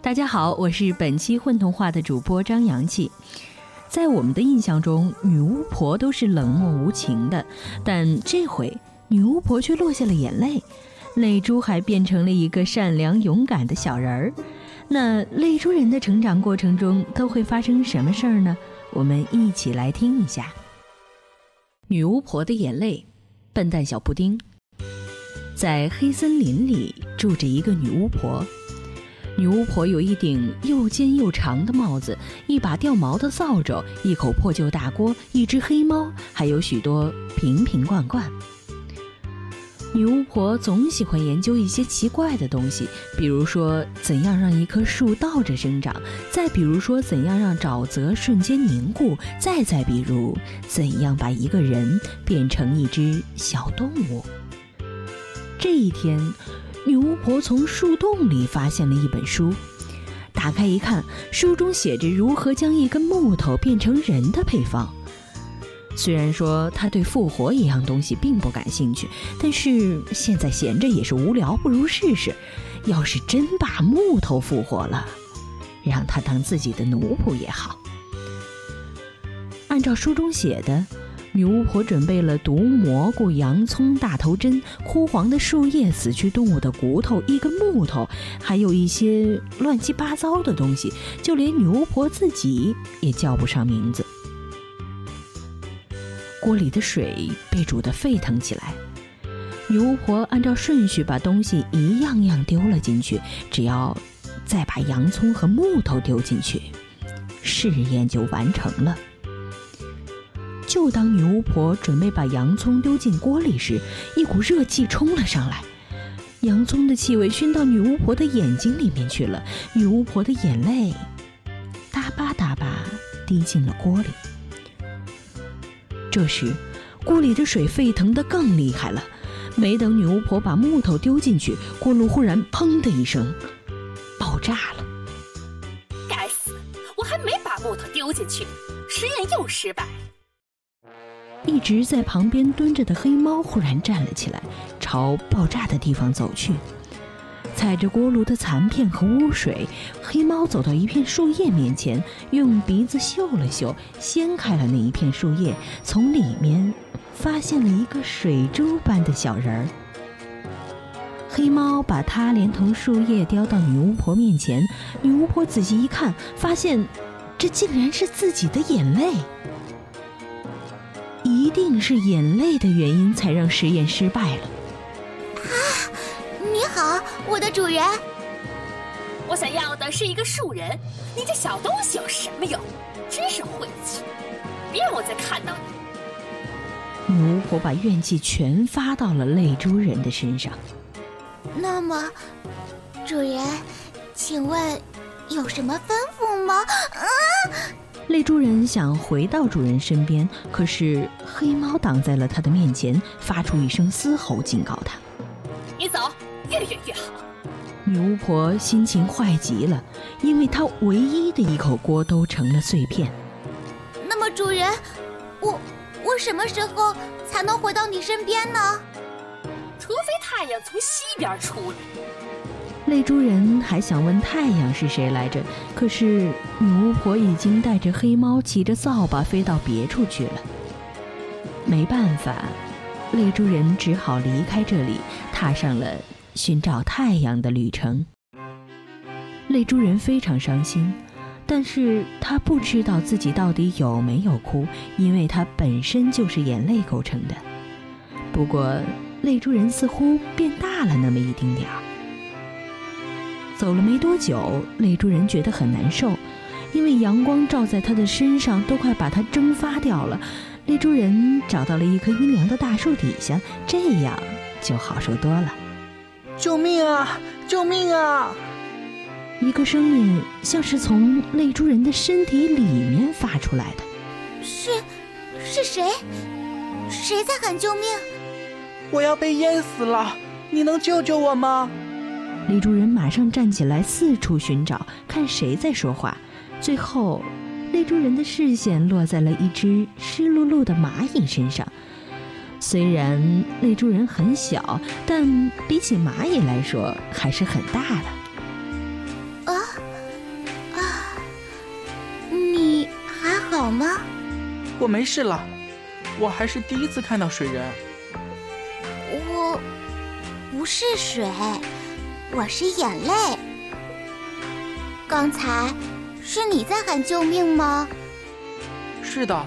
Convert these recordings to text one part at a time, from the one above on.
大家好，我是本期混童话的主播张阳气。在我们的印象中，女巫婆都是冷漠无情的，但这回女巫婆却落下了眼泪，泪珠还变成了一个善良勇敢的小人儿。那泪珠人的成长过程中都会发生什么事儿呢？我们一起来听一下。女巫婆的眼泪，笨蛋小布丁。在黑森林里住着一个女巫婆。女巫婆有一顶又尖又长的帽子，一把掉毛的扫帚，一口破旧大锅，一只黑猫，还有许多瓶瓶罐罐。女巫婆总喜欢研究一些奇怪的东西，比如说怎样让一棵树倒着生长，再比如说怎样让沼泽瞬间凝固，再再比如怎样把一个人变成一只小动物。这一天。女巫婆从树洞里发现了一本书，打开一看，书中写着如何将一根木头变成人的配方。虽然说她对复活一样东西并不感兴趣，但是现在闲着也是无聊，不如试试。要是真把木头复活了，让他当自己的奴仆也好。按照书中写的。女巫婆准备了毒蘑菇、洋葱、大头针、枯黄的树叶、死去动物的骨头、一根木头，还有一些乱七八糟的东西，就连女巫婆自己也叫不上名字。锅里的水被煮得沸腾起来，女巫婆按照顺序把东西一样样丢了进去，只要再把洋葱和木头丢进去，试验就完成了。就当女巫婆准备把洋葱丢进锅里时，一股热气冲了上来，洋葱的气味熏到女巫婆的眼睛里面去了，女巫婆的眼泪哒吧哒吧滴进了锅里。这时，锅里的水沸腾得更厉害了，没等女巫婆把木头丢进去，锅炉忽然砰的一声爆炸了。该死，我还没把木头丢进去，实验又失败。一直在旁边蹲着的黑猫忽然站了起来，朝爆炸的地方走去。踩着锅炉的残片和污水，黑猫走到一片树叶面前，用鼻子嗅了嗅，掀开了那一片树叶，从里面发现了一个水珠般的小人儿。黑猫把它连同树叶叼到女巫婆面前，女巫婆仔细一看，发现这竟然是自己的眼泪。一定是眼泪的原因，才让实验失败了。啊，你好，我的主人。我想要的是一个树人。你这小东西有什么用？真是晦气！别让我再看到你。女巫婆把怨气全发到了泪珠人的身上。那么，主人，请问有什么吩咐吗？啊！泪珠人想回到主人身边，可是黑猫挡在了他的面前，发出一声嘶吼，警告他：“你走，越远越好。”女巫婆心情坏极了，因为她唯一的一口锅都成了碎片。那么，主人，我我什么时候才能回到你身边呢？除非太阳从西边出来。泪珠人还想问太阳是谁来着，可是女巫婆已经带着黑猫骑着扫把飞到别处去了。没办法，泪珠人只好离开这里，踏上了寻找太阳的旅程。泪珠人非常伤心，但是他不知道自己到底有没有哭，因为他本身就是眼泪构成的。不过，泪珠人似乎变大了那么一丁点儿。走了没多久，泪珠人觉得很难受，因为阳光照在他的身上，都快把他蒸发掉了。泪珠人找到了一棵阴凉的大树底下，这样就好受多了。救命啊！救命啊！一个声音像是从泪珠人的身体里面发出来的。是，是谁？谁在喊救命？我要被淹死了！你能救救我吗？泪珠人马上站起来四处寻找看谁在说话。最后泪珠人的视线落在了一只湿漉漉的蚂蚁身上。虽然泪珠人很小但比起蚂蚁来说还是很大的。啊啊你还好吗？我没事了我还是第一次看到水人。我不是水。我是眼泪。刚才是你在喊救命吗？是的，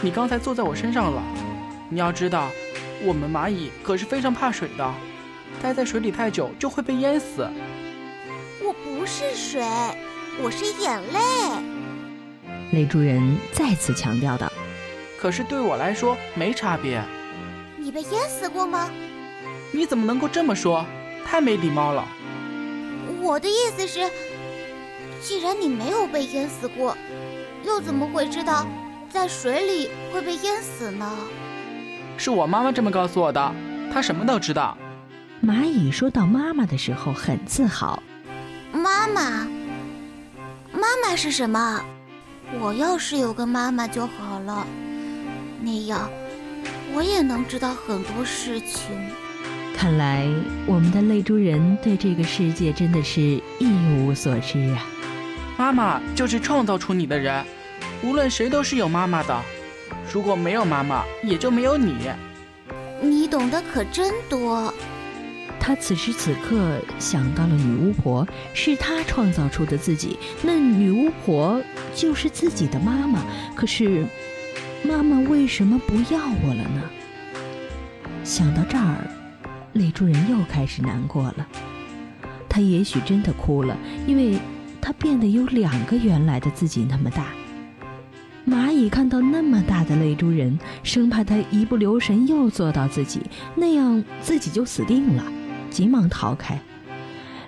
你刚才坐在我身上了。你要知道，我们蚂蚁可是非常怕水的，待在水里太久就会被淹死。我不是水，我是眼泪。泪珠人再次强调道：“可是对我来说没差别。你被淹死过吗？你怎么能够这么说？太没礼貌了。我的意思是，既然你没有被淹死过，又怎么会知道在水里会被淹死呢？是我妈妈这么告诉我的，她什么都知道。蚂蚁说到妈妈的时候很自豪。妈妈，妈妈是什么？我要是有个妈妈就好了，那样我也能知道很多事情。看来我们的泪珠人对这个世界真的是一无所知啊！妈妈就是创造出你的人，无论谁都是有妈妈的。如果没有妈妈，也就没有你。你懂得可真多。他此时此刻想到了女巫婆，是她创造出的自己，那女巫婆就是自己的妈妈。可是，妈妈为什么不要我了呢？想到这儿，泪珠人又开始难过了。他也许真的哭了，因为他变得有两个原来的自己那么大。蚂蚁看到那么大的泪珠人，生怕他一不留神又做到自己，那样自己就死定了。急忙逃开，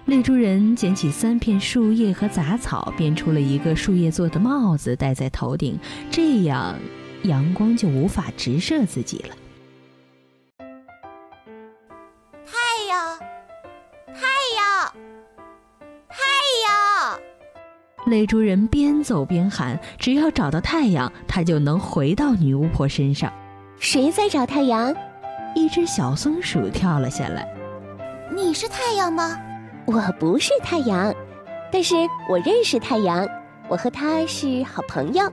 泪珠人捡起三片树叶和杂草，编出了一个树叶做的帽子，戴在头顶，这样阳光就无法直射自己了。泪珠人边走边喊：“只要找到太阳，他就能回到女巫婆身上。”谁在找太阳？一只小松鼠跳了下来。你是太阳吗？我不是太阳，但是我认识太阳，我和他是好朋友。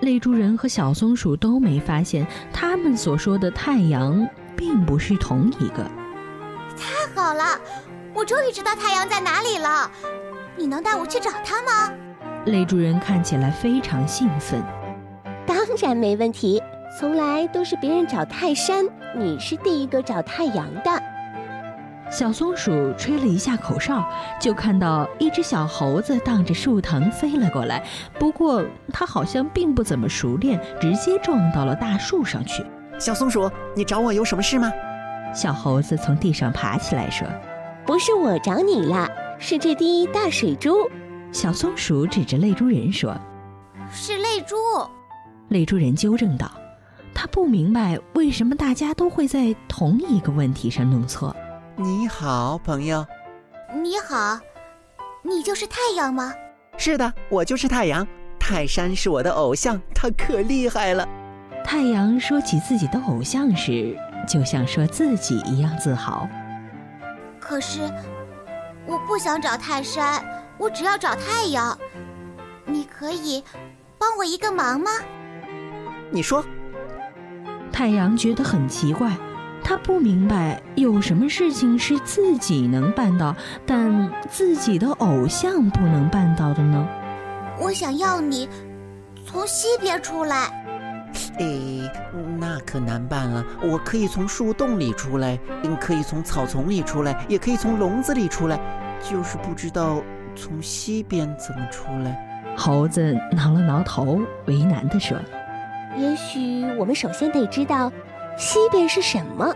泪珠人和小松鼠都没发现，他们所说的太阳并不是同一个。太好了，我终于知道太阳在哪里了。你能带我去找它吗？泪珠人看起来非常兴奋。当然没问题，从来都是别人找泰山，你是第一个找太阳的。小松鼠吹了一下口哨，就看到一只小猴子荡着树藤飞了过来。不过它好像并不怎么熟练，直接撞到了大树上去。小松鼠，你找我有什么事吗？小猴子从地上爬起来说：“不是我找你了，是这滴大水珠。”小松鼠指着泪珠人说：“是泪珠。”泪珠人纠正道：“他不明白为什么大家都会在同一个问题上弄错。”你好，朋友。你好，你就是太阳吗？是的，我就是太阳。泰山是我的偶像，他可厉害了。太阳说起自己的偶像时，就像说自己一样自豪。可是，我不想找泰山，我只要找太阳。你可以帮我一个忙吗？你说。太阳觉得很奇怪。他不明白有什么事情是自己能办到，但自己的偶像不能办到的呢？我想要你从西边出来。诶，那可难办了。我可以从树洞里出来，可以从草丛里出来，也可以从笼子里出来，就是不知道从西边怎么出来。猴子挠了挠头，为难地说：“也许我们首先得知道。”西边是什么？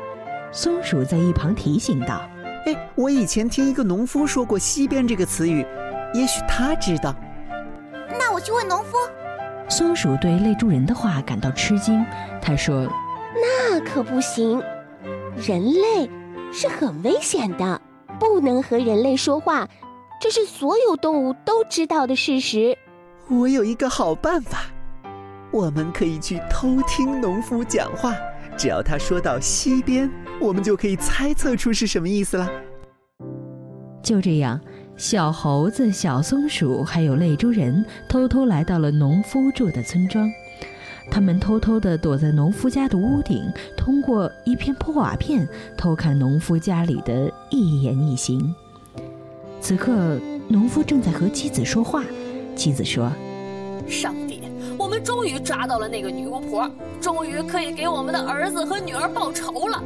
松鼠在一旁提醒道：“哎，我以前听一个农夫说过‘西边’这个词语，也许他知道。”那我去问农夫。松鼠对泪珠人的话感到吃惊，他说：“那可不行，人类是很危险的，不能和人类说话，这是所有动物都知道的事实。”我有一个好办法，我们可以去偷听农夫讲话。只要他说到西边，我们就可以猜测出是什么意思了。就这样，小猴子、小松鼠还有泪珠人偷偷来到了农夫住的村庄。他们偷偷地躲在农夫家的屋顶，通过一片破瓦片偷看农夫家里的一言一行。此刻，农夫正在和妻子说话。妻子说：“上帝，我们终于抓到了那个女巫婆，终于可以给我们的儿子和女儿报仇了。”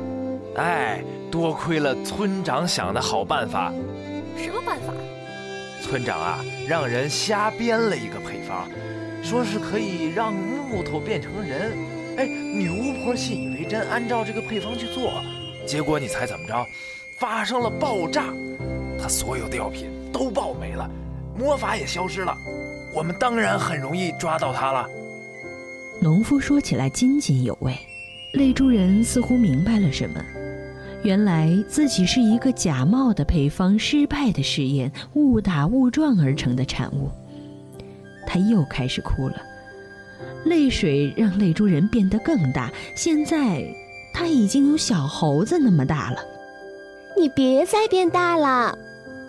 哎，多亏了村长想的好办法。什么办法？村长啊，让人瞎编了一个配方。说是可以让木头变成人，哎，女巫婆信以为真，按照这个配方去做，结果你猜怎么着？发生了爆炸，她所有的药品都爆没了，魔法也消失了，我们当然很容易抓到他了。农夫说起来津津有味，泪珠人似乎明白了什么，原来自己是一个假冒的配方失败的试验，误打误撞而成的产物。他又开始哭了，泪水让泪珠人变得更大。现在他已经有小猴子那么大了。你别再变大了，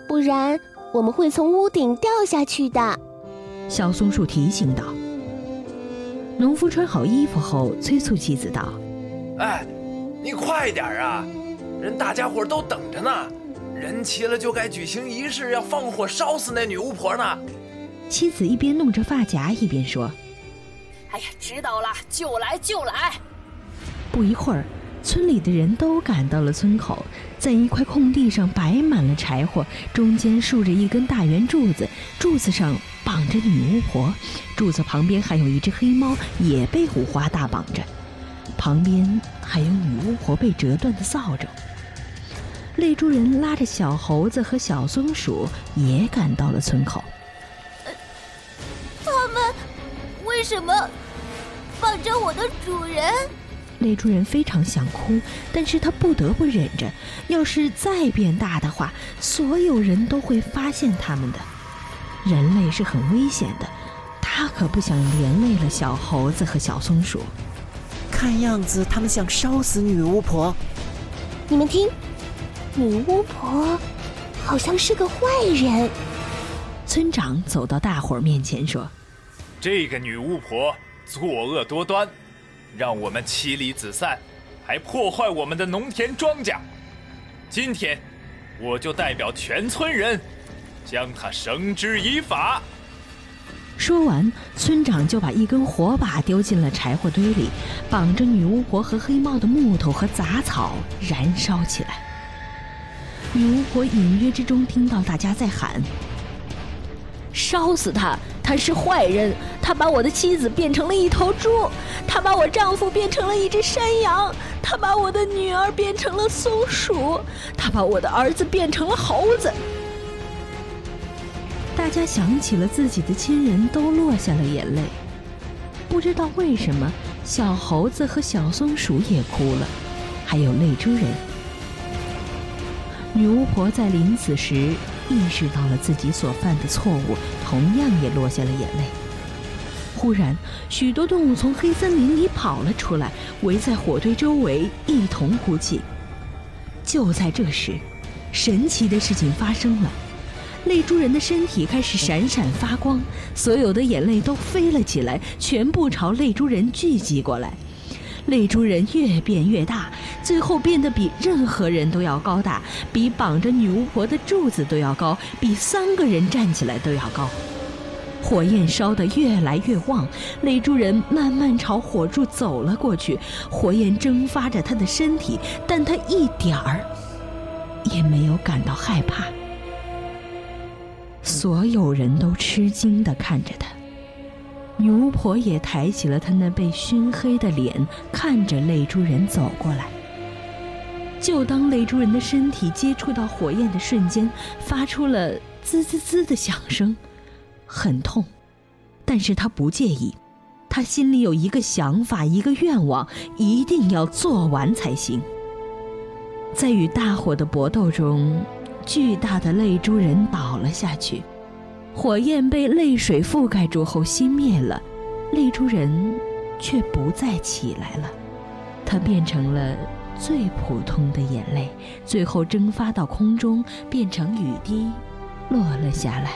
不然我们会从屋顶掉下去的。小松鼠提醒道。农夫穿好衣服后，催促妻子道：“哎，你快点啊，人大家伙都等着呢。人齐了就该举行仪式，要放火烧死那女巫婆呢。”妻子一边弄着发夹，一边说：“哎呀，知道了，就来就来。”不一会儿，村里的人都赶到了村口，在一块空地上摆满了柴火，中间竖着一根大圆柱子，柱子上绑着女巫婆，柱子旁边还有一只黑猫，也被五花大绑着，旁边还有女巫婆被折断的扫帚。泪珠人拉着小猴子和小松鼠也赶到了村口。他们为什么绑着我的主人？泪珠人非常想哭，但是他不得不忍着。要是再变大的话，所有人都会发现他们的。人类是很危险的，他可不想连累了小猴子和小松鼠。看样子他们想烧死女巫婆。你们听，女巫婆好像是个坏人。村长走到大伙儿面前说。这个女巫婆作恶多端，让我们妻离子散，还破坏我们的农田庄稼。今天，我就代表全村人，将他绳之以法。说完，村长就把一根火把丢进了柴火堆里，绑着女巫婆和黑帽的木头和杂草燃烧起来。女巫婆隐约之中听到大家在喊：“烧死他！”他是坏人，他把我的妻子变成了一头猪，他把我丈夫变成了一只山羊，他把我的女儿变成了松鼠，他把我的儿子变成了猴子。大家想起了自己的亲人，都落下了眼泪。不知道为什么，小猴子和小松鼠也哭了，还有泪珠人。女巫婆在临死时。意识到了自己所犯的错误，同样也落下了眼泪。忽然，许多动物从黑森林里跑了出来，围在火堆周围，一同哭泣。就在这时，神奇的事情发生了：泪珠人的身体开始闪闪发光，所有的眼泪都飞了起来，全部朝泪珠人聚集过来。泪珠人越变越大，最后变得比任何人都要高大，比绑着女巫婆的柱子都要高，比三个人站起来都要高。火焰烧得越来越旺，泪珠人慢慢朝火柱走了过去。火焰蒸发着他的身体，但他一点儿也没有感到害怕。所有人都吃惊地看着他。女巫婆也抬起了她那被熏黑的脸，看着泪珠人走过来。就当泪珠人的身体接触到火焰的瞬间，发出了滋滋滋的响声，很痛，但是他不介意，他心里有一个想法，一个愿望，一定要做完才行。在与大火的搏斗中，巨大的泪珠人倒了下去。火焰被泪水覆盖住后熄灭了，泪珠人却不再起来了，它变成了最普通的眼泪，最后蒸发到空中，变成雨滴，落了下来。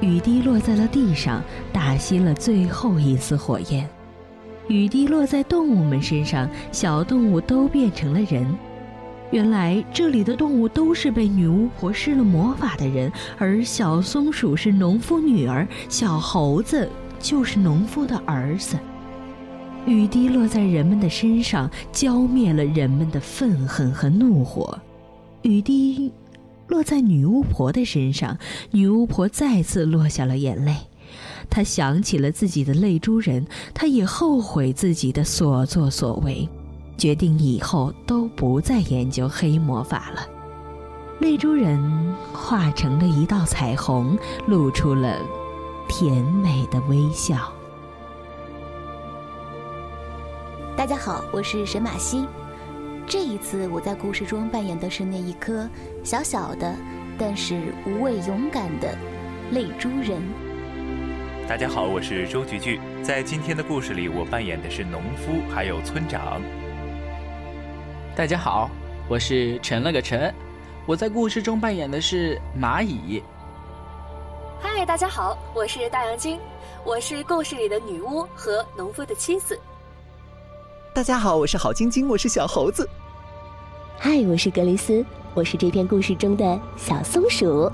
雨滴落在了地上，打熄了最后一丝火焰。雨滴落在动物们身上，小动物都变成了人。原来这里的动物都是被女巫婆施了魔法的人，而小松鼠是农夫女儿，小猴子就是农夫的儿子。雨滴落在人们的身上，浇灭了人们的愤恨和怒火。雨滴落在女巫婆的身上，女巫婆再次落下了眼泪。她想起了自己的泪珠人，她也后悔自己的所作所为。决定以后都不再研究黑魔法了。泪珠人化成了一道彩虹，露出了甜美的微笑。大家好，我是沈马西。这一次我在故事中扮演的是那一颗小小的，但是无畏勇敢的泪珠人。大家好，我是周菊菊。在今天的故事里，我扮演的是农夫，还有村长。大家好，我是陈了个陈，我在故事中扮演的是蚂蚁。嗨，大家好，我是大杨晶，我是故事里的女巫和农夫的妻子。大家好，我是郝晶晶，我是小猴子。嗨，我是格雷斯，我是这篇故事中的小松鼠。